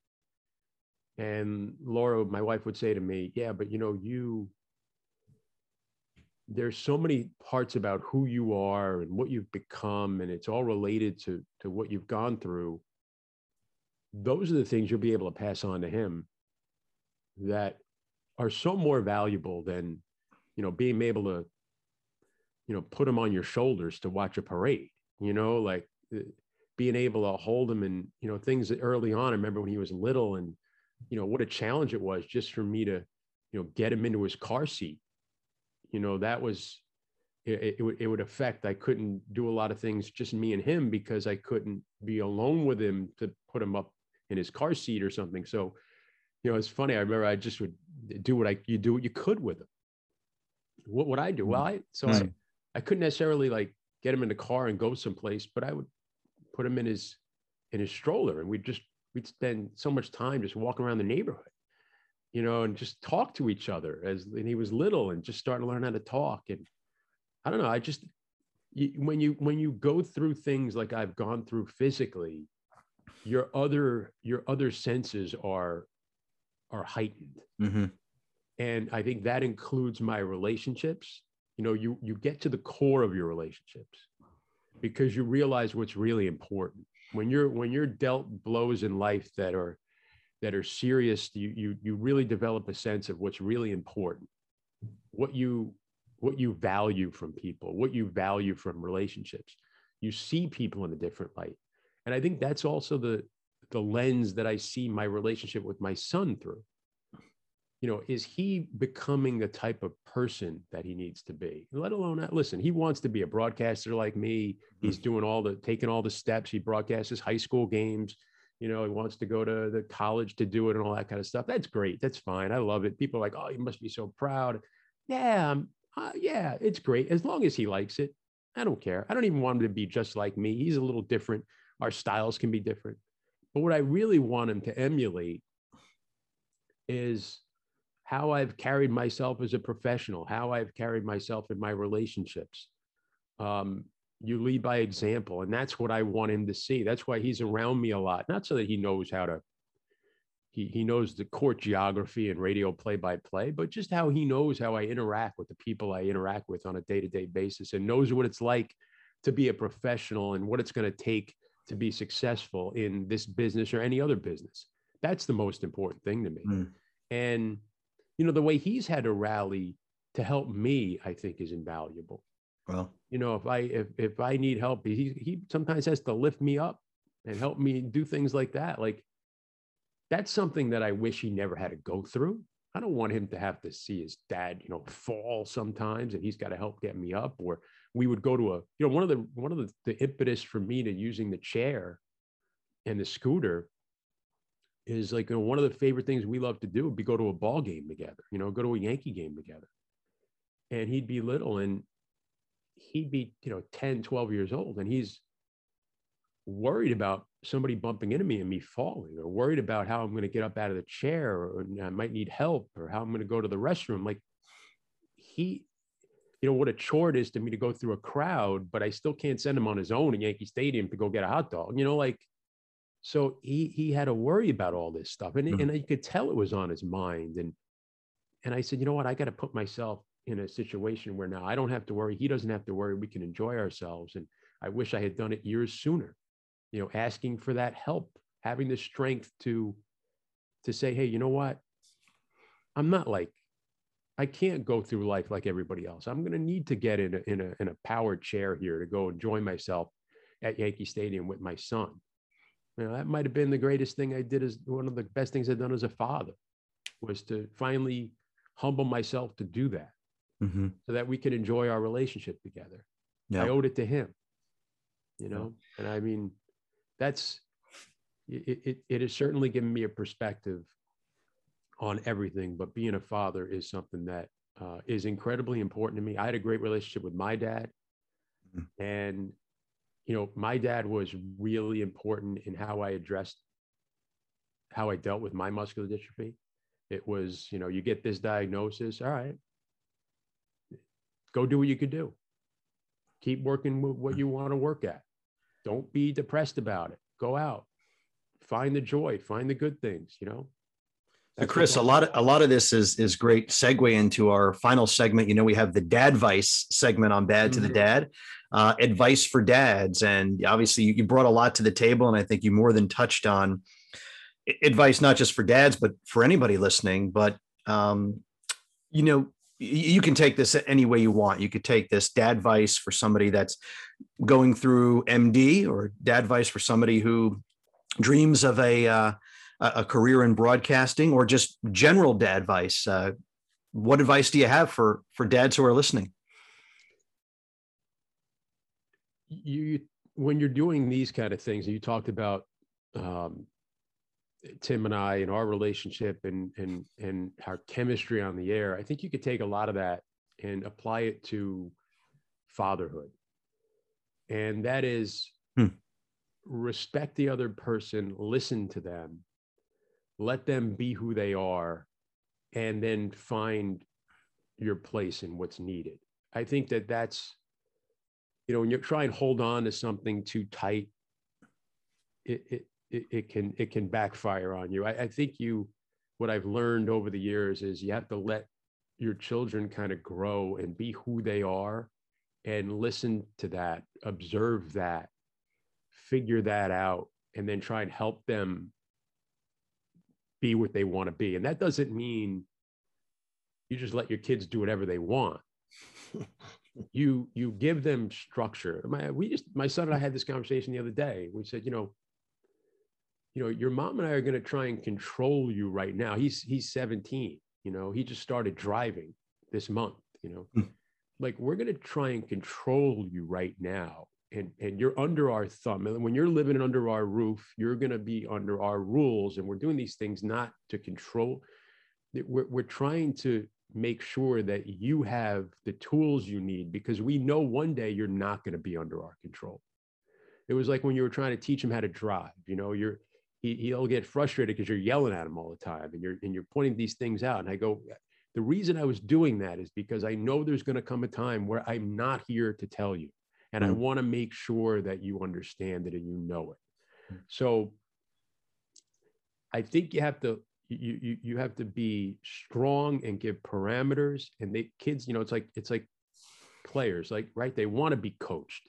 And Laura, my wife, would say to me, "Yeah, but you know, you there's so many parts about who you are and what you've become, and it's all related to to what you've gone through. Those are the things you'll be able to pass on to him that are so more valuable than you know being able to you know put him on your shoulders to watch a parade you know like uh, being able to hold him and you know things that early on i remember when he was little and you know what a challenge it was just for me to you know get him into his car seat. You know that was it, it, it would affect i couldn't do a lot of things just me and him because i couldn't be alone with him to put him up in his car seat or something. So you know it's funny i remember i just would do what i you do what you could with him. What would i do? Well mm. i so I, I couldn't necessarily like get him in the car and go someplace but i would put him in his in his stroller and we'd just we'd spend so much time just walking around the neighborhood you know and just talk to each other as and he was little and just start to learn how to talk. And i don't know i just you, when you when you go through things like i've gone through physically your other your other senses are are heightened. Mm-hmm. and i think that includes my relationships. You know you you get to the core of your relationships because you realize what's really important. When you're when you're dealt blows in life that are that are serious you you you really develop a sense of what's really important. What you what you value from people what you value from relationships. You see people in a different light and i think that's also the the lens that i see my relationship with my son through. You know is he becoming the type of person that he needs to be? Let alone listen he wants to be a broadcaster like me. He's doing all the taking all the steps. He broadcasts his high school games. You know he wants to go to the college to do it and all that kind of stuff. That's great. That's fine. I love it. People are like oh you must be so proud. Yeah um, uh, yeah it's great. As long as he likes it i don't care. I don't even want him to be just like me. He's a little different our styles can be different but what i really want him to emulate is how I've carried myself as a professional, how I've carried myself in my relationships. Um, you lead by example, and that's what I want him to see. That's why he's around me a lot, not so that he knows how to. He, he knows the court geography and radio play by play, but just how he knows how I interact with the people I interact with on a day to day basis and knows what it's like to be a professional and what it's going to take to be successful in this business or any other business. That's the most important thing to me. Mm. And you know, the way he's had to rally to help me, I think is invaluable. Well, You know, if I if if I need help, he he sometimes has to lift me up and help me do things like that. Like that's something that I wish he never had to go through. I don't want him to have to see his dad, you know, fall sometimes and he's got to help get me up. Or we would go to a, you know, one of the one of the, the impetus for me to using the chair and the scooter is like you know, one of the favorite things we love to do would be go to a ball game together, you know, go to a Yankee game together. And he'd be little and he'd be, you know, 10, 12 years old. And he's worried about somebody bumping into me and me falling, or worried about how I'm going to get up out of the chair, or I might need help, or how I'm going to go to the restroom. Like he, you know, what a chore it is to me to go through a crowd, but I still can't send him on his own in Yankee Stadium to go get a hot dog. You know, like so he he had to worry about all this stuff, and Mhm. and you could tell it was on his mind. And and I said, you know what, I got to put myself in a situation where now I don't have to worry. He doesn't have to worry. We can enjoy ourselves. And I wish I had done it years sooner. You know, asking for that help, having the strength to to say, hey, you know what, I'm not like I can't go through life like everybody else. I'm going to need to get in a, in a in a powered chair here to go enjoy myself at Yankee Stadium with my son. You know, that might have been the greatest thing I did as one of the best things I've done as a father was to finally humble myself to do that mm-hmm. so that we can enjoy our relationship together. Yeah. I owed it to him, you know, and I mean, that's it, it, it has certainly given me a perspective on everything, but being a father is something that uh, is incredibly important to me. I had a great relationship with my dad, Mhm. and you know, my dad was really important in how I addressed how I dealt with my muscular dystrophy. It was, you know, you get this diagnosis, all right, go do what you could do. Keep working with what you want to work at. Don't be depressed about it. Go out, find the joy, find the good things, you know. So Chris, a lot of a lot of this is is great segue into our final segment. You know, we have the Dad Vice segment on Bad to the Mhm. Dad, uh, advice for dads, and obviously you, you brought a lot to the table, and I think you more than touched on advice not just for dads but for anybody listening. But um, you know, you can take this any way you want. You could take this dad vice for somebody that's going through MD, or dad vice for somebody who dreams of a uh, a career in broadcasting or just general dad advice uh, what advice do you have for for dads who are listening you you- when you're doing these kind of things, you talked about um, Tim and I and our relationship and and and our chemistry on the air. I think you could take a lot of that and apply it to fatherhood, and that is Hmm. respect the other person, listen to them, let them be who they are, and then find your place in what's needed. I think that that's you know when you try and hold on to something too tight it it it, it can it can backfire on you I, I think you what i've learned over the years is you have to let your children kind of grow and be who they are and listen to that observe that figure that out and then try and help them be what they want to be and that doesn't mean you just let your kids do whatever they want you you give them structure. My we just my son and I had this conversation the other day. We said, you know, you know, your mom and I are going to try and control you right now. He's he's 17. You know, he just started driving this month. You know, Hmm. like we're going to try and control you right now. And, and you're under our thumb. And when you're living under our roof, you're going to be under our rules. And we're doing these things not to control. We're, we're trying to make sure that you have the tools you need because we know one day you're not going to be under our control. It was like when you were trying to teach him how to drive, you know, you're he, he'll get frustrated because you're yelling at him all the time and you're and you're pointing these things out. And I go, the reason I was doing that is because I know there's going to come a time where I'm not here to tell you. And I Mm. want to make sure that you understand it and you know it. Mm. So I think you have to you you you have to be strong and give parameters and they kids you know it's like it's like players like right they want to be coached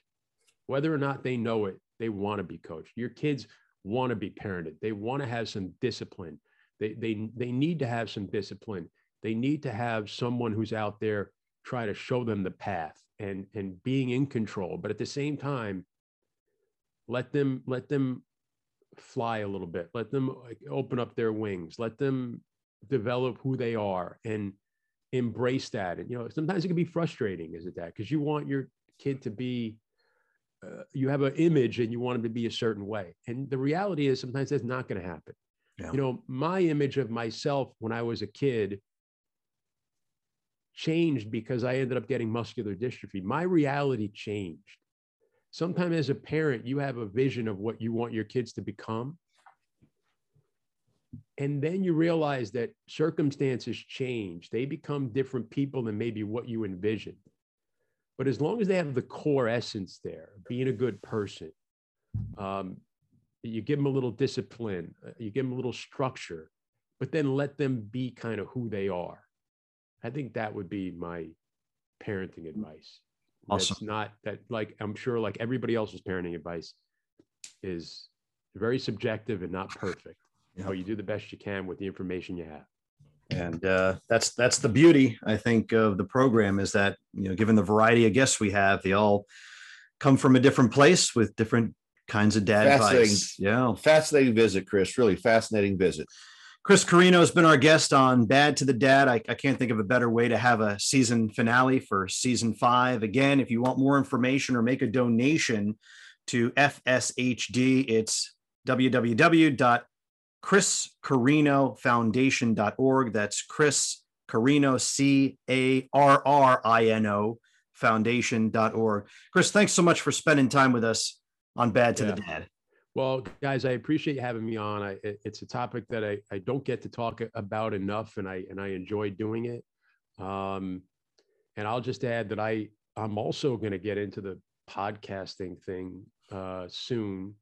whether or not they know it they want to be coached your kids want to be parented they want to have some discipline they they they need to have some discipline they need to have someone who's out there try to show them the path and and being in control but at the same time let them let them fly a little bit let them like, open up their wings let them develop who they are and embrace that. And you know sometimes it can be frustrating is it that? Because you want your kid to be uh, you have an image and you want them to be a certain way. And the reality is sometimes that's not going to happen. Yeah. you know my image of myself when i was a kid changed because i ended up getting muscular dystrophy. My reality changed. Sometimes as a parent you have a vision of what you want your kids to become. And then you realize that circumstances change. They become different people than maybe what you envisioned. But as long as they have the core essence there being a good person um, you give them a little discipline uh, you give them a little structure but then let them be kind of who they are i think that would be my parenting advice Awesome. that's not that like i'm sure like everybody else's parenting advice is very subjective and not perfect Yep. but you do the best you can with the information you have and uh, that's that's the beauty i think of the program is that you know given the variety of guests we have they all come from a different place with different kinds of dad Fascinating. advice yeah Fascinating visit, Chris. Really fascinating visit. Chris Carrino has been our guest on Bad to the Dad. I, I can't think of a better way to have a season finale for season five. Again, if you want more information or make a donation to FSHD, it's www.chriscarrinofoundation.org. That's Chris Carrino, C A R R I N O, foundation.org. Chris, thanks so much for spending time with us on Bad to the Yeah. Dad. Well, guys, I appreciate you having me on. I, it- it's a topic that I, I don't get to talk about enough, and I and I enjoy doing it. Um, and I'll just add that I I'm also going to get into the podcasting thing uh, soon.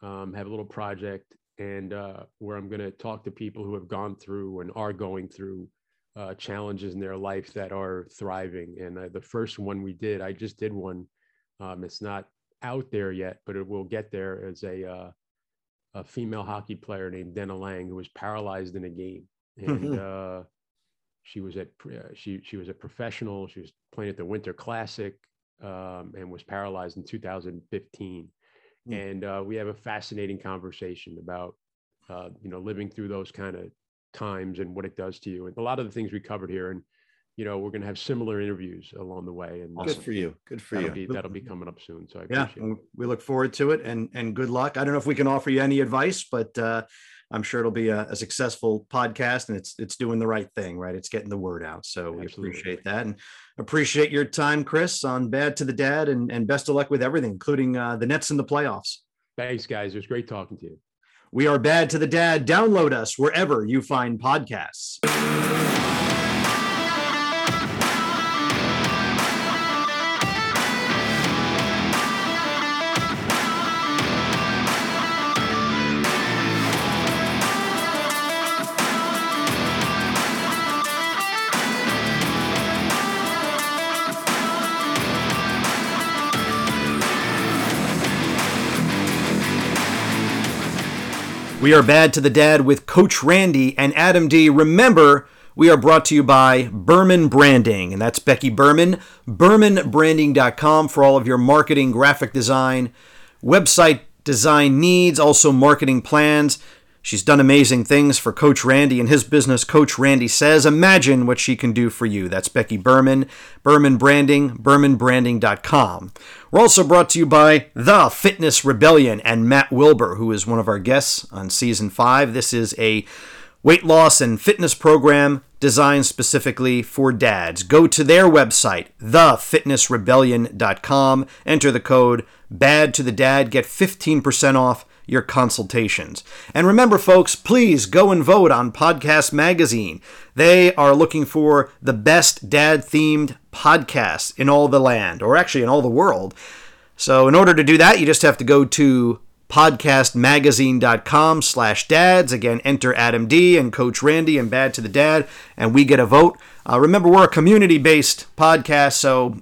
Um, have a little project, and uh, where I'm going to talk to people who have gone through and are going through uh, challenges in their life that are thriving. And uh, the first one we did, I just did one. Um, it's not out there yet, but it will get there. As a uh, a female hockey player named Denna Laing who was paralyzed in a game, and uh, she was at uh, she she was a professional. She was playing at the Winter Classic um, and was paralyzed in 2015. Mm. And uh, we have a fascinating conversation about uh, you know living through those kind of times and what it does to you, and a lot of the things we covered here. And you know, we're going to have similar interviews along the way. And good for you. Good for that'll you. Be, that'll be coming up soon. So I yeah, we look forward to it and, and good luck. I don't know if we can offer you any advice, but uh, I'm sure it'll be a, a, successful podcast and it's, it's doing the right thing, right? It's getting the word out. So we Absolutely. appreciate that and appreciate your time, Chris, on bad to the dad and, and best of luck with everything, including uh, the Nets in the playoffs. Thanks guys. It was great talking to you. We are bad to the dad. Download us wherever you find podcasts. We are bad to the dad with Coach Randy and Adam D. Remember, we are brought to you by Berman Branding, and that's Becky Berman. BermanBranding.com for all of your marketing, graphic design, website design needs, also marketing plans. She's done amazing things for Coach Randy and his business, Coach Randy Says. Imagine what she can do for you. That's Becky Berman, Berman Branding, BermanBranding.com. We're also brought to you by The Fitness Rebellion and Matt Wilbur, who is one of our guests on season five. This is a weight loss and fitness program designed specifically for dads. Go to their website, thefitnessrebellion.com, enter the code BAD to the dad, get 15% off your consultations. And remember, folks, please go and vote on Podcast Magazine. They are looking for the best dad themed podcasts in all the land, or actually in all the world. So, in order to do that, you just have to go to podcastmagazine.com slash dads. Again, enter Adam D and Coach Randy and Bad to the Dad, and we get a vote. Uh, remember, we're a community based podcast, so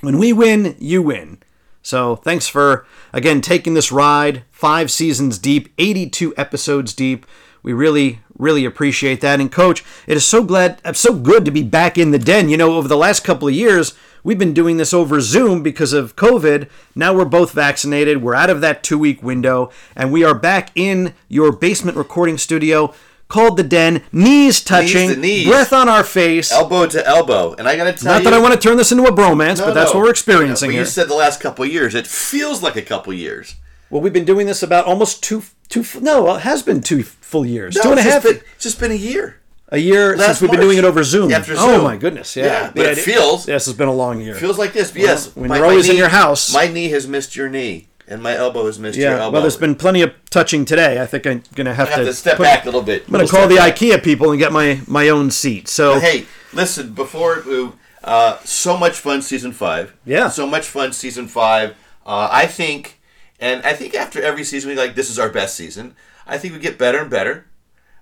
when we win, you win. So thanks for, again, taking this ride. Five seasons deep, 82 episodes deep. We really, really appreciate that. And coach, it is so glad, uh, so good to be back in the den. You know, over the last couple of years, we've been doing this over Zoom because of COVID. Now we're both vaccinated. We're out of that two week window, and we are back in your basement recording studio called the den, knees touching, knees knees. breath on our face, elbow to elbow. And I got to tell you. Not you, that I want to turn this into a bromance, no, but that's no. what we're experiencing no, here. You said the last couple years. It feels like a couple years. Well, we've been doing this about almost two, two. No, it has been two full years. Two and a half. Been, it's just been a year. A year last since we've March. been doing it over Zoom. After oh Zoom. Oh my goodness! Yeah, yeah but yeah, it feels. Yes, it's been a long year. Feels like this. Well, yes, when my, you're always knee, in your house, my knee has missed your knee and my elbow has missed yeah, your elbow. Well, there's been plenty of touching today. I think I'm gonna have, have to, to, step put, back a little bit. I'm gonna call the back. IKEA people and get my my own seat. So but hey, listen, before we, uh, so much fun season five. Yeah, so much fun season five. Uh, I think, and I think after every season we like this is our best season. I think we get better and better,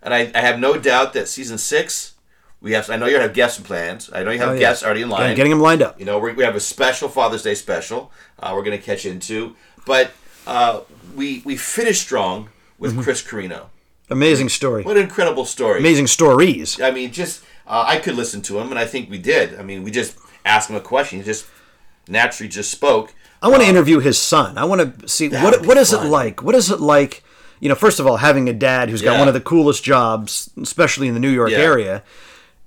and I, I have no doubt that season six. We have. I know you have guests and plans. I know you have oh, guests already in line. Yeah, getting them lined up. You know, we have a special Father's Day special. Uh, we're going to catch into. But uh, we we finished strong with mm-hmm. Chris Carrino. Amazing story. What an incredible story. Amazing stories. I mean, just uh, I could listen to him, and I think we did. I mean, we just asked him a question. He just naturally just spoke. I want to uh, interview his son. I want to see what what is fun. it like. What is it like? You know, first of all, having a dad who's got one of the coolest jobs, especially in the New York yeah. area,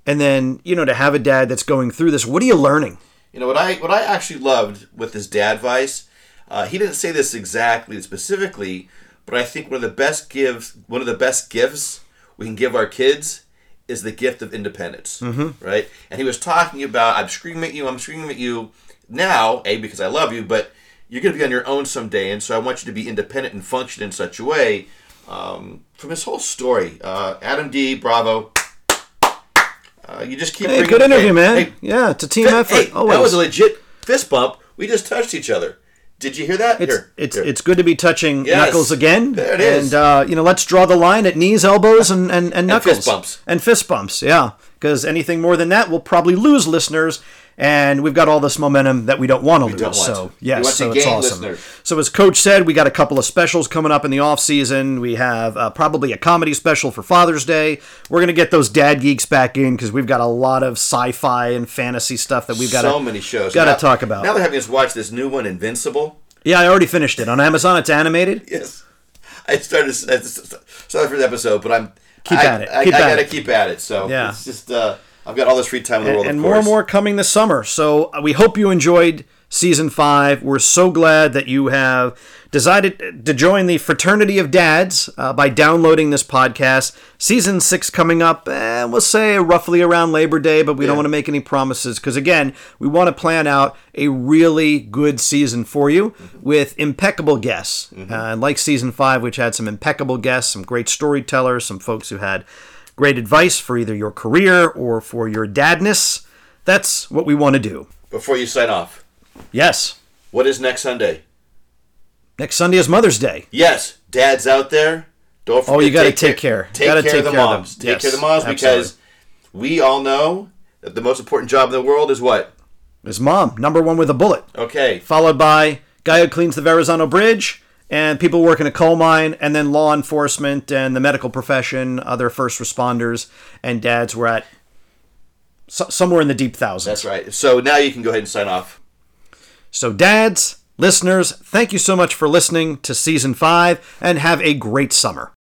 and then you know to have a dad that's going through this. What are you learning? You know what I what I actually loved with his dad advice uh, he didn't say this exactly specifically, but I think one of the best gives, one of the best gifts we can give our kids is the gift of independence, mm-hmm. right? And he was talking about, I'm screaming at you, I'm screaming at you now, a because I love you, but you're going to be on your own someday, and so I want you to be independent and function in such a way. Um, from his whole story, uh, Adam D. Bravo. Uh, you just keep. Hey, good interview, man. Hey, yeah, it's a team effort. Hey, that was a legit fist bump. We just touched each other. Did you hear that? It's Here, it's here. it's good to be touching Yes. knuckles again. There it is. And uh, you know, let's draw the line at knees, elbows, and and, and knuckles fist bumps. and fist bumps. Yeah, because anything more than that, we'll probably lose listeners. And we've got all this momentum that we don't want to lose. don't want so yes, We so it's awesome. listeners. So as Coach said, we got a couple of specials coming up in the off season. We have uh, probably a comedy special for Father's Day. We're gonna get those dad geeks back in because we've got a lot of sci-fi and fantasy stuff that we've got so many shows. Got to talk about. Now they're having us watch this new one, Invincible. yeah, I already finished it on Amazon. It's animated. Yes, I started. I for the episode, but I'm Keep I, at it. I, Keep I gotta it. keep at it. So Yeah. it's just uh, I've got all this free time in the world, and more and more coming this summer. So uh, we hope you enjoyed season five. We're so glad that you have decided to join the fraternity of dads uh, by downloading this podcast. Season six coming up, eh, we'll say roughly around Labor Day, but we don't want to make any promises because again, we want to plan out a really good season for you with impeccable guests, uh, like season five, which had some impeccable guests, some great storytellers, some folks who had great advice for either your career or for your dadness. That's what we want to do. Before you sign off, Yes. what is next Sunday? Next Sunday is Mother's Day. Yes, dads out there, don't forget. Oh, you gotta take care. Take care take of the care of them. moms. Take Yes, care of the moms because we all know that the most important job in the world is what? Is mom number one with a bullet, Okay, followed by guy who cleans the Verrazano Bridge, and people work in a coal mine, and then law enforcement and the medical profession, other first responders, and dads. We're at so- somewhere in the deep thousands. that's right. So now you can go ahead and sign off. So, dads, listeners, thank you so much for listening to season five, and have a great summer.